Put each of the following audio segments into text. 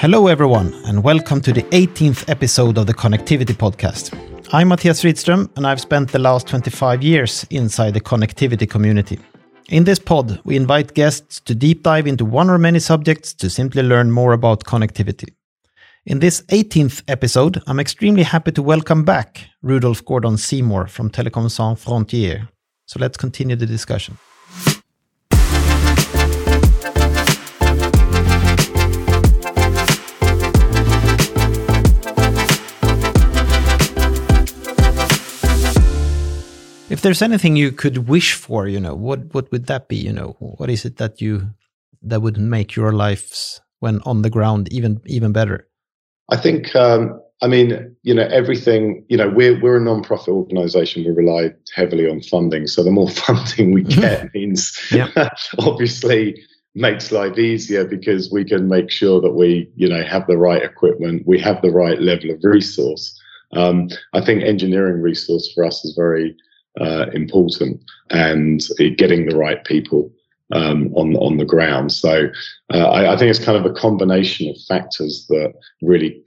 Hello, everyone, and welcome to the 18th episode of the Connectivity Podcast. I'm Mattias Fridström, and I've spent the last 25 years inside the connectivity community. In this pod, we invite guests to deep dive into one or many subjects to simply learn more about connectivity. In this 18th episode, I'm extremely happy to welcome back Rudolf Gordon Seymour from Télécoms Sans Frontières. So let's continue the discussion. There's anything you could wish for, you know, what what would that be? You know, what is it that you that would make your lives when on the ground even even better? I think. Um, I mean, you know, everything. You know, we're we're a non-profit organisation. We rely heavily on funding. So the more funding we get means, obviously, makes life easier because we can make sure that we, you know, have the right equipment, we have the right level of resource. Um, I think engineering resource for us is very uh, important and getting the right people um, on on the ground. So uh, I, I, think it's kind of a combination of factors that really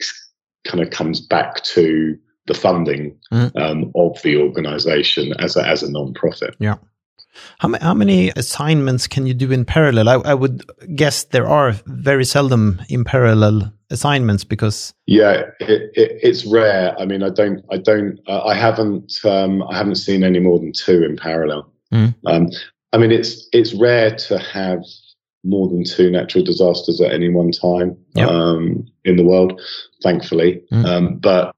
kind of comes back to the funding mm. um, of the organisation as a, as a non-profit. Yeah. How, how many assignments can you do in parallel? I, I would guess there are very seldom in parallel assignments because yeah, it, it, it's rare. I mean, I don't, I don't, uh, I haven't, um, I haven't seen any more than two in parallel. Mm. Um, I mean, it's it's rare to have more than two natural disasters at any one time yep. um, in the world, thankfully. Mm. Um, but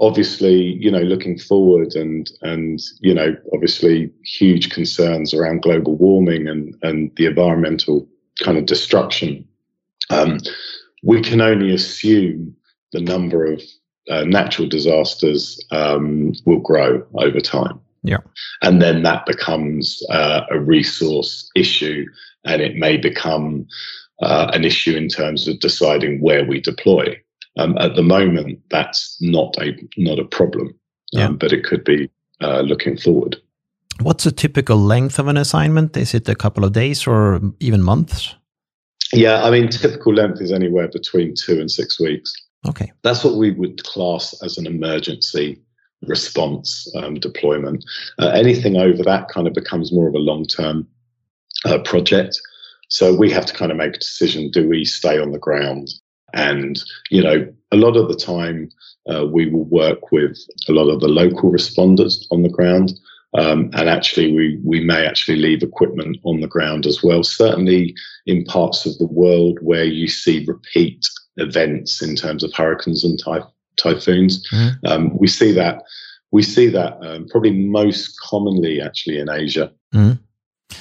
obviously, you know, looking forward and and you know, obviously, huge concerns around global warming and and the environmental kind of destruction. Um, we can only assume the number of uh, natural disasters um, will grow over time. Yeah, and then that becomes uh, a resource issue, and it may become uh, an issue in terms of deciding where we deploy. Um, at the moment, that's not a not a problem, um, yeah. but it could be uh, looking forward. What's a typical length of an assignment? Is it a couple of days or even months? Yeah, I mean, typical length is anywhere between two and six weeks. Okay, that's what we would class as an emergency response um, deployment. Uh, anything over that kind of becomes more of a long term uh, project. So we have to kind of make a decision: do we stay on the ground and, you know, a lot of the time uh, we will work with a lot of the local responders on the ground. Um, and actually, we, we may actually leave equipment on the ground as well. Certainly in parts of the world where you see repeat events in terms of hurricanes and typh- typhoons, mm-hmm. um, we see that we see that um, probably most commonly actually in Asia. Mm-hmm.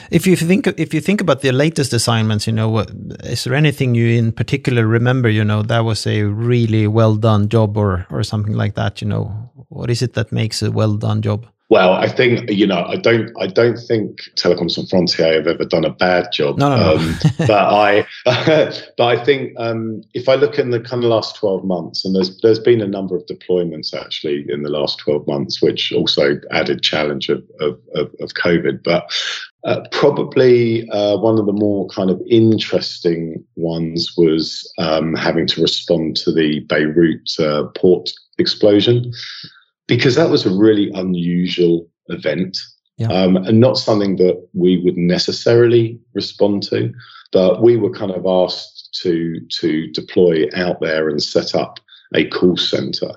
If you think if you think about the latest assignments, you know, what, is there anything you in particular remember? You know, that was a really well done job, or or something like that. You know, what is it that makes a well done job? Well, I think you know, I don't, I don't think Télécoms Sans Frontières have ever done a bad job. No, no, no. Um, but I, but I think um, if I look in the kind of last twelve months, and there's there's been a number of deployments actually in the last twelve months, which also added challenge of of, of, of COVID. But uh, probably uh, one of the more kind of interesting ones was um, having to respond to the Beirut uh, port explosion because that was a really unusual event yeah. um, and not something that we would necessarily respond to. But we were kind of asked to to deploy out there and set up a call center,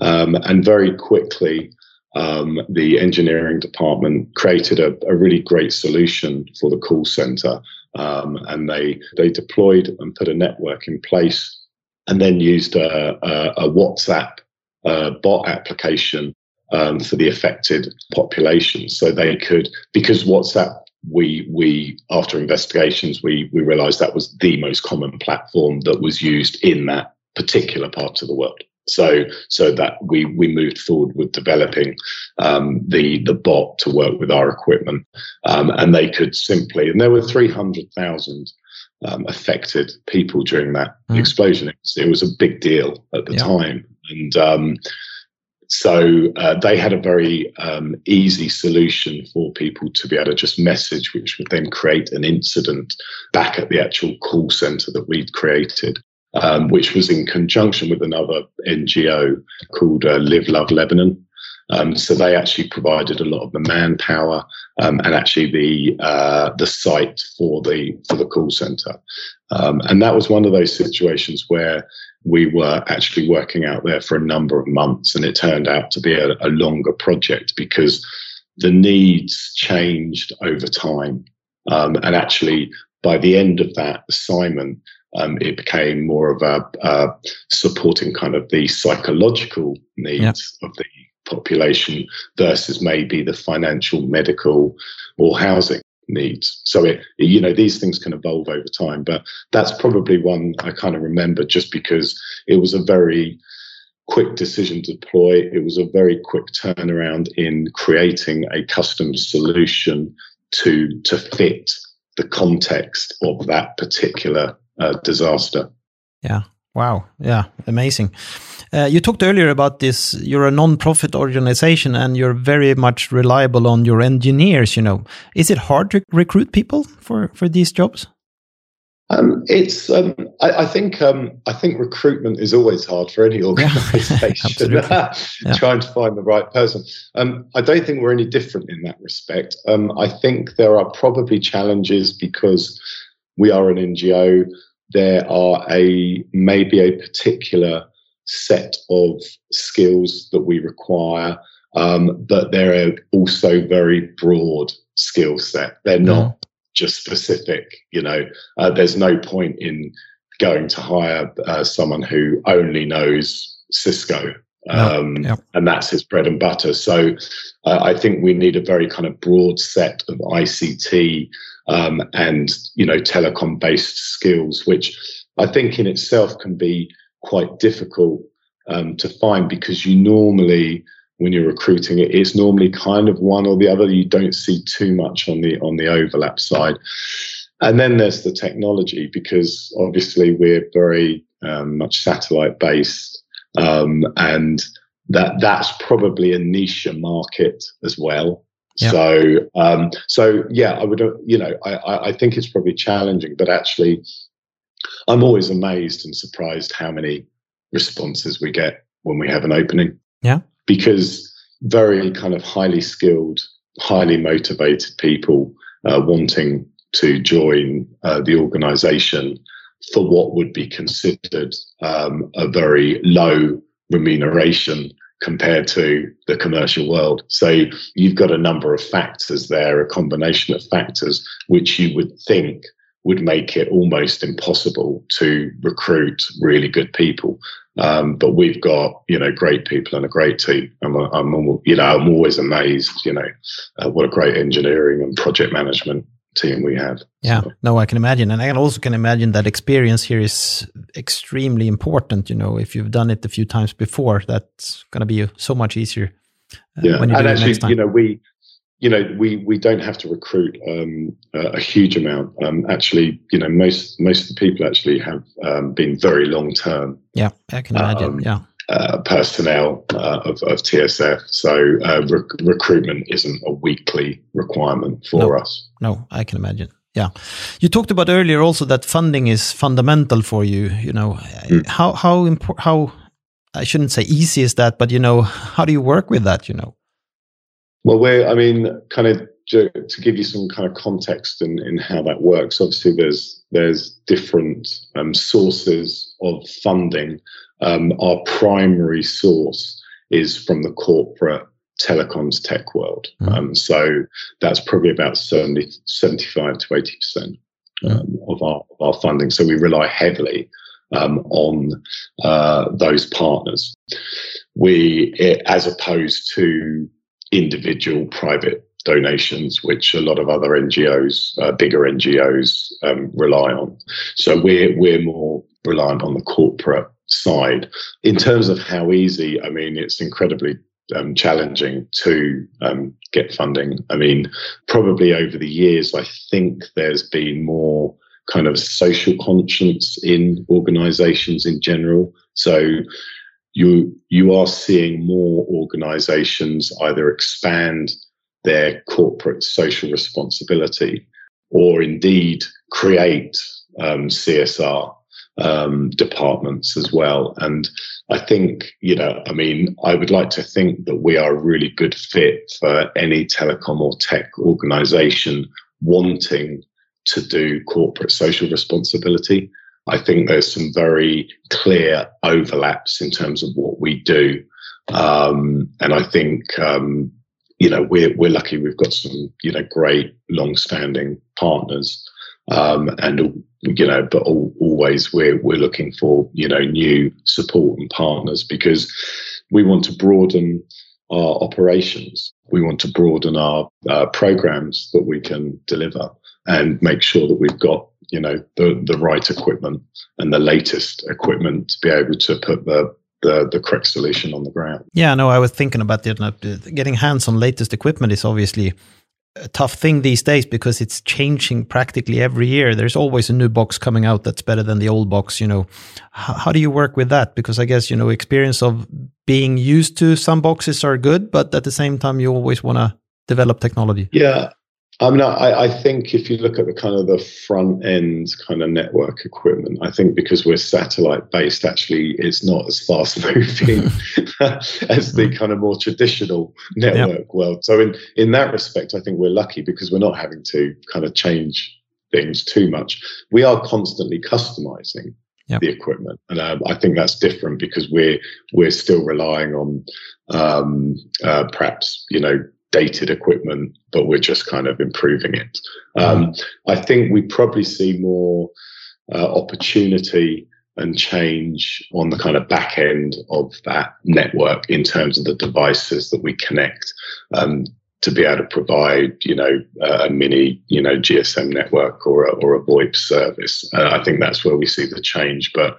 um, and very quickly. Um, the engineering department created a, a, really great solution for the call center, um, and they they deployed and put a network in place, and then used a, a, a WhatsApp uh, bot application um, for the affected population. So they could, because WhatsApp, we we after investigations, we we realised that was the most common platform that was used in that particular part of the world. So so that we we moved forward with developing um, the the bot to work with our equipment, um, and they could simply and there were three hundred thousand um, affected people during that mm. explosion. It was, it was, a big deal at the yeah. time, and um, so uh, they had a very um, easy solution for people to be able to just message, which would then create an incident back at the actual call center that we'd created. Um, which was in conjunction with another NGO called uh, Live Love Lebanon. Um, so they actually provided a lot of the manpower um, and actually the uh, the site for the for the call center, um, and that was one of those situations where we were actually working out there for a number of months, and it turned out to be a, a longer project because the needs changed over time, um, and actually by the end of that assignment, um, it became more of a, a, supporting kind of the psychological needs of the population versus maybe the financial, medical, or housing needs. So it, you know, these things can evolve over time, but that's probably one I kind of remember just because it was a very quick decision to deploy. It was a very quick turnaround in creating a custom solution to to fit the context of that particular uh, disaster. Yeah. Wow. Yeah. Amazing. Uh, you talked earlier about this. You're a non-profit organization, and you're very much reliable on your engineers. You know, is it hard to recruit people for for these jobs? Um, it's. Um, I, I, think. Um, I think recruitment is always hard for any organisation. Yeah. Trying to find the right person. Um, I don't think we're any different in that respect. Um, I think there are probably challenges because we are an NGO. There are a maybe a particular set of skills that we require, um, but they're also very broad skill set. They're not mm. just specific. You know, uh, there's no point in going to hire uh, someone who only knows Cisco. Um, yep. And that's his bread and butter. So uh, I think we need a very kind of broad set of ICT um, and you know telecom based skills, which I think in itself can be quite difficult um, to find because you normally when you're recruiting it it's normally kind of one or the other you don't see too much on the on the overlap side and then there's the technology because obviously we're very um, much satellite based um, and that that's probably a niche market as well yeah. so um, so yeah i would you know I, I think it's probably challenging but actually i'm always amazed and surprised how many responses we get when we have an opening. Yeah. Because very kind of highly skilled, highly motivated people uh, wanting to join uh, the organization for what would be considered um, a very low remuneration compared to the commercial world. So you've got a number of factors there, a combination of factors which you would think would make it almost impossible to recruit really good people. Um, but we've got you know great people and a great team. I'm, I'm you know I'm always amazed. You know uh, what a great engineering and project management team we have. Yeah, so. no, I can imagine, and I also can imagine that experience here is extremely important. You know, if you've done it a few times before, that's going to be so much easier. Uh, yeah, and actually, you know, we you know, we we don't have to recruit um, a, a, huge amount. Um, actually, you know, most most of the people actually have um, been very long term. Yeah, I can imagine. Um, yeah. Uh, personnel uh, of, of TSF. So uh, recruitment isn't a weekly requirement for no, us. No, I can imagine. Yeah, you talked about earlier also that funding is fundamental for you. You know, mm. how how important how I shouldn't say easy is that, but you know, how do you work with that? You know. Well, we're, I mean, kind of to give you some kind of context in, in how that works. Obviously, there's there's different um, sources of funding. Um, our primary source is from the corporate telecoms tech world. Mm. Um, so that's probably about 70, 75 to 80 percent mm. um, of our of our funding. So we rely heavily um, on uh, those partners. We, it, as opposed to individual private donations, which a lot of other NGOs, uh, bigger NGOs, um, rely on. So we're we're more reliant on the corporate side. In terms of how easy, I mean, it's incredibly um, challenging to um, get funding. I mean, probably over the years, I think there's been more kind of social conscience in organizations in general. So you you are seeing more organizations either expand their corporate social responsibility or indeed create um, CSR. um, departments as well. And I think, you know, I mean, I would like to think that we are a really good fit for any telecom or tech organization wanting to do corporate social responsibility. I think there's some very clear overlaps in terms of what we do. Um, and I think, um, you know, we're, we're lucky we've got some, you know, great long standing partners. Um, and you know, but all, always we're we're looking for you know new support and partners because we want to broaden our operations. We want to broaden our uh, programs that we can deliver and make sure that we've got you know the the right equipment and the latest equipment to be able to put the the, the correct solution on the ground. Yeah, no, I was thinking about it. Getting hands on latest equipment is obviously a tough thing these days because it's changing practically every year. There's always a new box coming out that's better than the old box. You know, how, how, do you work with that? Because I guess you know, experience of being used to some boxes are good, but at the same time, you always want to develop technology. Yeah, I mean, I, I, think if you look at the kind of the front end kind of network equipment, I think because we're satellite based, actually, it's not as fast moving as the kind of more traditional network yep. world. So, in in that respect, I think we're lucky because we're not having to kind of change things too much. We are constantly customizing yep. the equipment, and um, I think that's different because we're we're still relying on um, uh, perhaps you know dated equipment, but we're just kind of improving it. Um, I think we probably see more uh, opportunity and change on the kind of back end of that network in terms of the devices that we connect um, to be able to provide, you know, a mini, you know, GSM network or a, or a VoIP service. Uh, I think that's where we see the change, but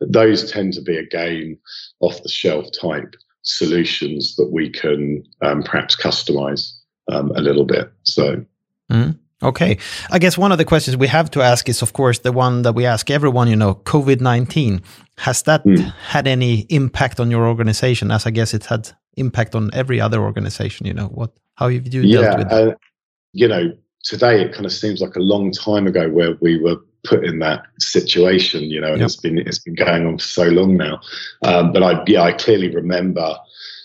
those tend to be again off the shelf type solutions that we can um, perhaps customize um, a little bit. So. Mm. Okay. I guess one of the questions we have to ask is, of course, the one that we ask everyone, you know, COVID 19. Has that mm. had any impact on your organization? As I guess it had impact on every other organization, you know, what, how have you yeah, dealt with it? Uh, you know, today it kind of seems like a long time ago where we were put in that situation, you know, and yep. it's been it's been going on for so long now. Um, but I yeah, I clearly remember,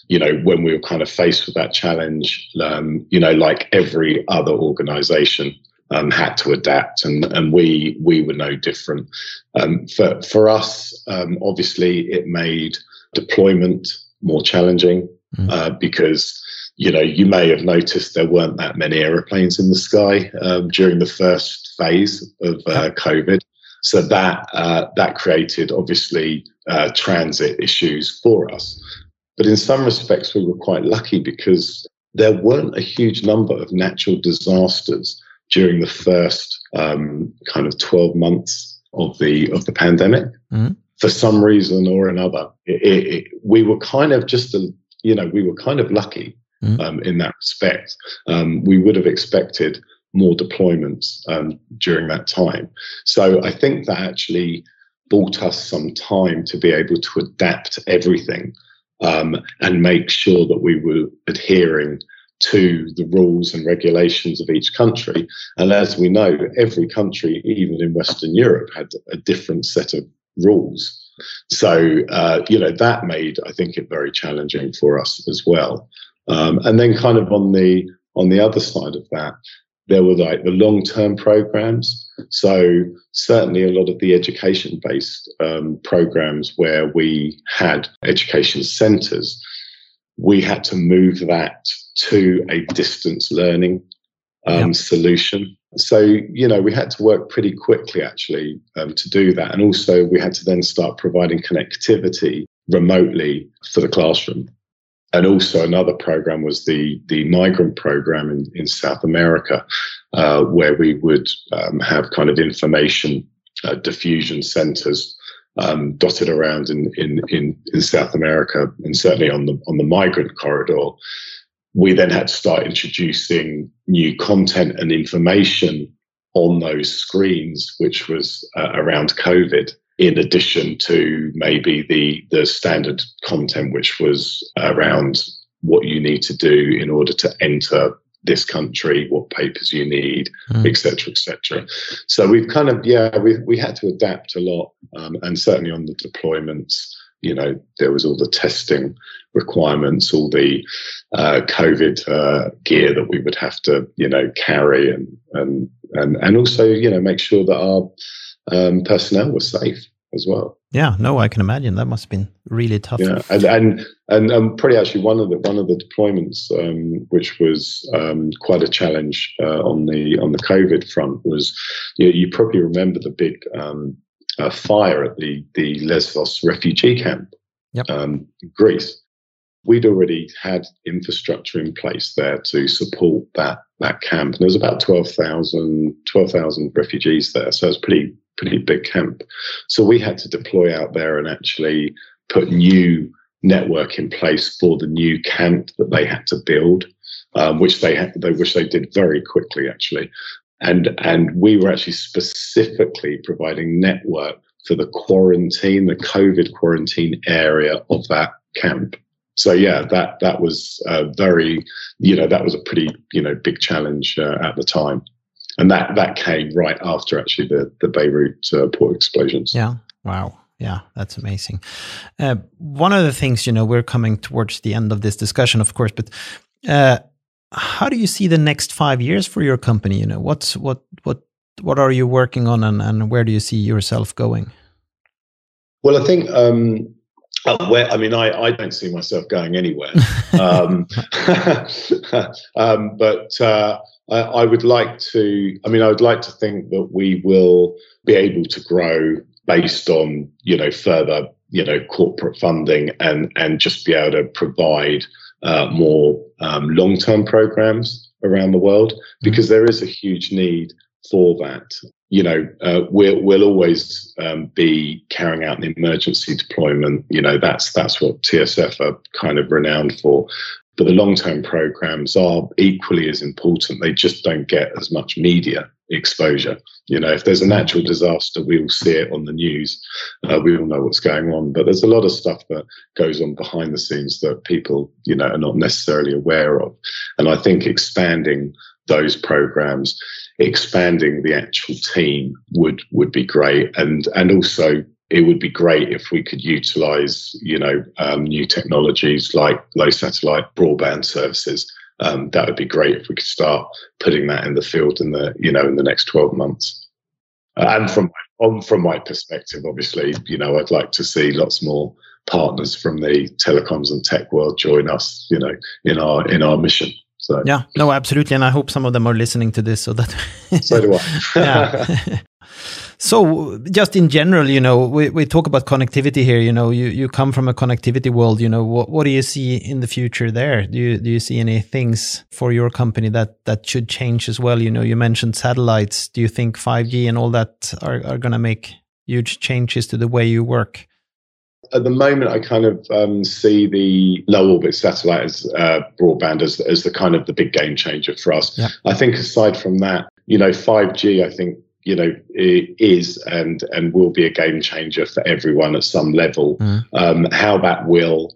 you know, when we were kind of faced with that challenge, um, you know, like every other organization um, had to adapt, and and we we were no different. Um, for for us, um, obviously, it made deployment more challenging mm. uh, because you know, you may have noticed there weren't that many aeroplanes in the sky um, during the first phase of uh, COVID. So that uh, that created obviously uh, transit issues for us. But in some respects, we were quite lucky because there weren't a huge number of natural disasters during the first um, kind of 12 months of the of the pandemic. Mm-hmm. For some reason or another, it, it, it, we were kind of just a, you know we were kind of lucky mm. um, in that respect. Um, we would have expected more deployments um, during that time. So I think that actually bought us some time to be able to adapt everything um, and make sure that we were adhering to the rules and regulations of each country. And as we know, every country, even in Western Europe, had a different set of rules. So, uh, you know, that made, I think, it very challenging for us as well. Um, and then kind of on the on the other side of that, there were like the long term programs. So certainly a lot of the education based um, programs where we had education centres, we had to move that to a distance learning um, yep. solution. So, you know, we had to work pretty quickly actually um, to do that. And also, we had to then start providing connectivity remotely for the classroom and also another program was the the migrant program in, in South America, uh, where we would um, have kind of information uh, diffusion centers um, dotted around in, in, in in South America, and certainly on the on the migrant corridor. We then had to start introducing new content and information on those screens, which was uh, around COVID in addition to maybe the the standard content which was around what you need to do in order to enter this country, what papers you need, etc., mm. etc. Et so we've kind of yeah we we had to adapt a lot, um, and certainly on the deployments, you know, there was all the testing requirements, all the uh, COVID uh, gear that we would have to you know carry, and and and and also you know make sure that our um, personnel was safe as well. Yeah, no, I can imagine that must have been really tough. Yeah, and and and um, probably actually one of the one of the deployments, um, which was um, quite a challenge uh, on the on the COVID front, was you, know, you probably remember the big um, uh, fire at the the Lesvos refugee camp, yep. Um, Greece. We'd already had infrastructure in place there to support that that camp, and there was about 12,000 12, refugees there, so it was pretty pretty big camp. So we had to deploy out there and actually put new network in place for the new camp that they had to build, um, which they had, they which they did very quickly actually, and and we were actually specifically providing network for the quarantine, the COVID quarantine area of that camp. So yeah, that that was uh, very, you know, that was a pretty you know big challenge uh, at the time and that that came right after actually the the Beirut uh, port explosions. Yeah. Wow. Yeah, that's amazing. Uh, one of the things, you know, we're coming towards the end of this discussion, of course, but uh, how do you see the next five years for your company? You know, what's what what what are you working on, and, and where do you see yourself going? Well, I think um, uh, where I mean, I, I don't see myself going anywhere, um, um, but uh, I, I would like to. I mean, I would like to think that we will be able to grow based on you know further you know corporate funding and and just be able to provide uh, more um, long term programs around the world mm-hmm. because there is a huge need for that. You know, uh, we'll we'll always um, be carrying out an emergency deployment. You know, that's that's what TSF are kind of renowned for. But the long term programs are equally as important. They just don't get as much media exposure. You know, if there's a natural disaster, we will see it on the news. Uh, we all know what's going on. But there's a lot of stuff that goes on behind the scenes that people, you know, are not necessarily aware of. And I think expanding those programs, expanding the actual team would would be great. And and also it would be great if we could utilize, you know, um, new technologies like low satellite broadband services. Um, that would be great if we could start putting that in the field in the, you know, in the next 12 months. Uh, and from on from my perspective, obviously, you know, I'd like to see lots more partners from the telecoms and tech world join us, you know, in our in our mission. So yeah, no, absolutely, and I hope some of them are listening to this so that. so do I. yeah. So, just in general, you know, we, we talk about connectivity here. You know, you, you come from a connectivity world. You know, what what do you see in the future there? Do you do you see any things for your company that that should change as well? You know, you mentioned satellites. Do you think five G and all that are are going to make huge changes to the way you work? At the moment, I kind of um, see the low orbit satellite as uh, broadband as as the kind of the big game changer for us. Yeah. I think aside from that, you know, five G. I think you know is and and will be a game changer for everyone at some level. Mm. Um, how that will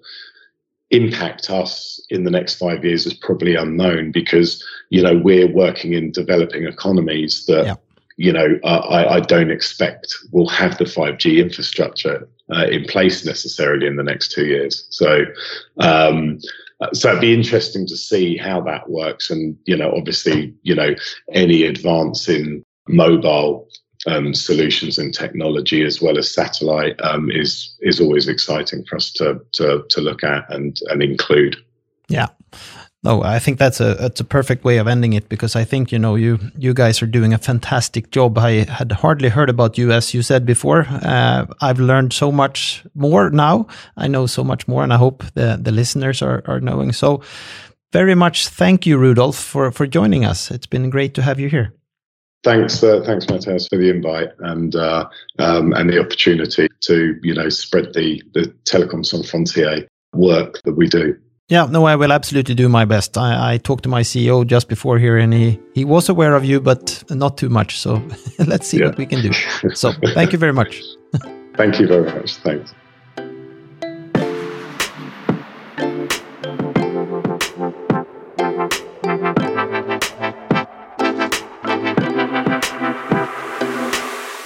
impact us in the next five years is probably unknown because you know we're working in developing economies that yeah. you know I, I, don't expect will have the 5G infrastructure uh, in place necessarily in the next two years. So. Um, so it'd be interesting to see how that works and you know obviously you know any advance in mobile um, solutions and technology as well as satellite um, is is always exciting for us to to to look at and and include. Yeah. No, I think that's a that's a perfect way of ending it because I think you know you you guys are doing a fantastic job. I had hardly heard about you as you said before. Uh, I've learned so much more now. I know so much more, and I hope the the listeners are are knowing. So, very much thank you, Rudolf, for for joining us. It's been great to have you here. Thanks, uh, thanks, Mattias, for the invite and uh, um, and the opportunity to you know spread the the Télécoms Sans Frontières work that we do. Yeah, no, I will absolutely do my best. I, I talked to my CEO just before here, and he he was aware of you, but not too much. So let's see yeah. what we can do. So thank you very much. thank you very much. Thanks.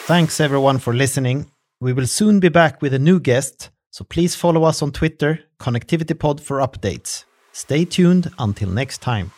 Thanks everyone for listening. We will soon be back with a new guest, so please follow us on Twitter, ConnectivityPod for updates. Stay tuned until next time.